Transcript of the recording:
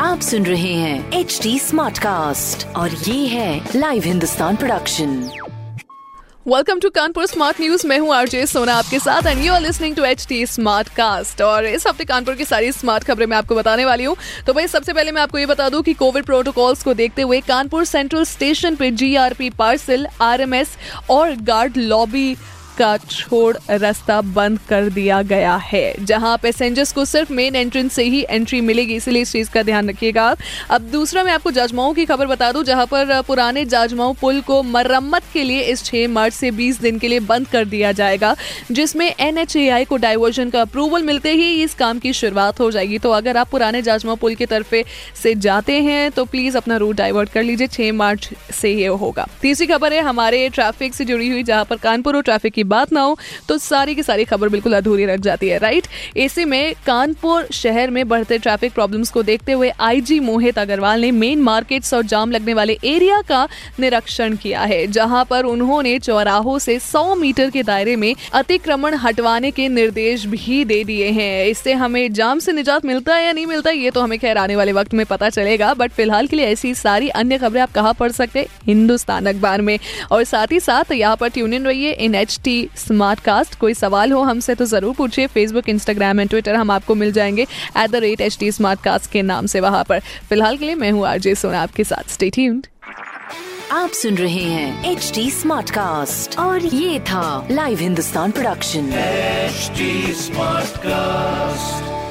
आप सुन रहे हैं एच डी स्मार्ट कास्ट और ये है live Hindustan production welcome to Kanpur smart news मैं हूँ आरजे सोना आपके साथ and you are listening to H T smart cast और इस हफ़्ते कानपुर की सारी स्मार्ट खबरें मैं आपको बताने वाली हूँ। तो भाई सबसे पहले मैं आपको ये बता दूँ कि कोविड प्रोटोकॉल्स को देखते हुए कानपुर सेंट्रल स्टेशन पे जीआरपी पार्सल आरएमएस और गार्ड लॉबी का छोड़ रास्ता बंद कर दिया गया है, जहाँ पैसेंजर्स को सिर्फ़ मेन एंट्रेंस से ही एंट्री मिलेगी, इसलिए इस चीज़ का ध्यान रखिएगा। अब दूसरा मैं आपको जाजमाऊ की खबर बता दूँ, जहाँ पर पुराने जाजमाऊ पुल को मरम्मत के लिए इस 6 मार्च से 20 दिन के लिए बंद कर दिया जाएगा, जिसमें एनएचएआई को डाइवर्जन का अप्रूवल मिलते ही इस काम की शुरुआत हो जाएगी। तो अगर आप पुराने जाजमाऊ पुल की तरफ़ से जाते हैं तो प्लीज़ अपना रूट डाइवर्ट कर लीजिए, छह मार्च से ये होगा। तीसरी खबर है, हमारे ट्रैफ़िक से जुड़ी हुई, जहाँ पर कानपुर और ट्रैफ़िक की बात ना हो तो सारी की सारी खबर बिल्कुल अधूरी रख जाती है राइट ऐसे में कानपुर शहर में बढ़ते ट्रैफ़िक प्रॉब्लम्स को देखते हुए आईजी मोहित अग्रवाल ने मेन मार्केट्स और जाम लगने वाले एरिया का निरीक्षण किया है, जहाँ पर उन्होंने चौराहों से 100 मीटर के दायरे में अतिक्रमण हटवाने के निर्देश भी दे दिए हैं। इससे हमें जाम से निजात मिलता है या नहीं मिलता, ये तो हमें खैर आने वाले वक्त में पता चलेगा बट फ़िलहाल के लिए ऐसी सारी अन्य खबरें आप कहाँ पढ़ सकते हैं? हिंदुस्तान अखबार में। और साथ ही साथ यहाँ पर ट्यून इन रहिए in H T smart cast कोई सवाल हो हमसे तो ज़रूर पूछिए। फेसबुक इंस्टाग्राम एंड ट्विटर हम आपको मिल जाएँगे। At the rate H T smart cast के नाम से वहाँ पर। फ़िलहाल के लिए मैं हूँ आरजे सोना आपके साथ। स्टे ट्यून्ड आप सुन रहे हैं एच डी स्मार्ट कास्ट और ये था live Hindustan production smart cast